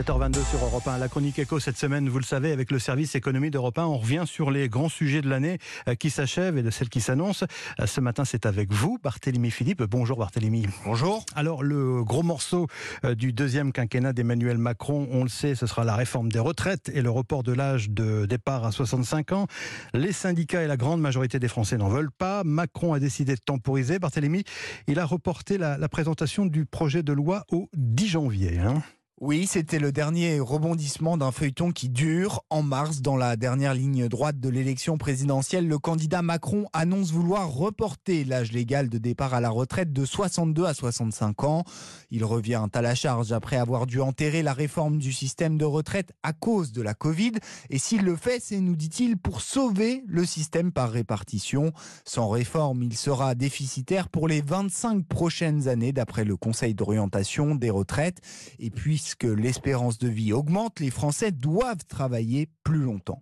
7h22 sur Europe 1. La chronique éco cette semaine, vous le savez, avec le service économie d'Europe 1, on revient sur les grands sujets de l'année euh, qui s'achèvent et de celles qui s'annoncent. Euh, ce matin, c'est avec vous, Barthélémy Philippe. Bonjour Barthélémy. Bonjour. Alors, le gros morceau euh, du deuxième quinquennat d'Emmanuel Macron, on le sait, ce sera la réforme des retraites et le report de l'âge de départ à 65 ans. Les syndicats et la grande majorité des Français n'en veulent pas. Macron a décidé de temporiser. Barthélémy, il a reporté la, la présentation du projet de loi au 10 janvier. Hein. Oui, c'était le dernier rebondissement d'un feuilleton qui dure. En mars, dans la dernière ligne droite de l'élection présidentielle, le candidat Macron annonce vouloir reporter l'âge légal de départ à la retraite de 62 à 65 ans. Il revient à la charge après avoir dû enterrer la réforme du système de retraite à cause de la Covid. Et s'il le fait, c'est, nous dit-il, pour sauver le système par répartition. Sans réforme, il sera déficitaire pour les 25 prochaines années, d'après le Conseil d'orientation des retraites. Et puis, que l'espérance de vie augmente, les Français doivent travailler plus longtemps.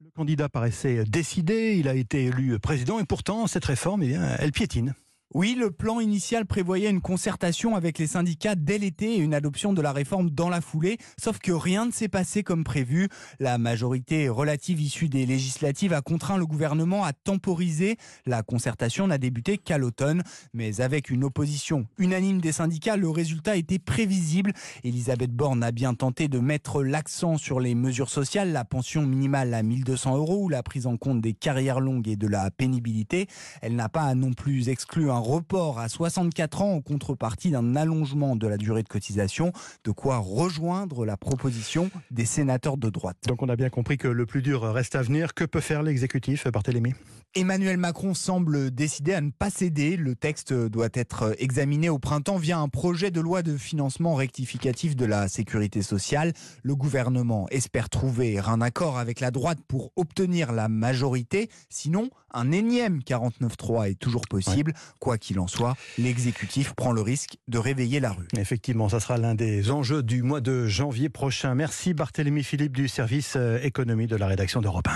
Le candidat paraissait décidé, il a été élu président et pourtant cette réforme, eh elle piétine. Oui, le plan initial prévoyait une concertation avec les syndicats dès l'été et une adoption de la réforme dans la foulée, sauf que rien ne s'est passé comme prévu. La majorité relative issue des législatives a contraint le gouvernement à temporiser. La concertation n'a débuté qu'à l'automne, mais avec une opposition unanime des syndicats, le résultat était prévisible. Elisabeth Borne a bien tenté de mettre l'accent sur les mesures sociales, la pension minimale à 1200 euros ou la prise en compte des carrières longues et de la pénibilité. Elle n'a pas non plus exclu un report à 64 ans en contrepartie d'un allongement de la durée de cotisation, de quoi rejoindre la proposition des sénateurs de droite. Donc on a bien compris que le plus dur reste à venir. Que peut faire l'exécutif, Barthélémy? Emmanuel Macron semble décider à ne pas céder. Le texte doit être examiné au printemps via un projet de loi de financement rectificatif de la sécurité sociale. Le gouvernement espère trouver un accord avec la droite pour obtenir la majorité. Sinon, un énième 49-3 est toujours possible. Quoi qu'il en soit, l'exécutif prend le risque de réveiller la rue. Effectivement, ça sera l'un des enjeux du mois de janvier prochain. Merci Barthélémy Philippe du service euh, économie de la rédaction d'Europe 1.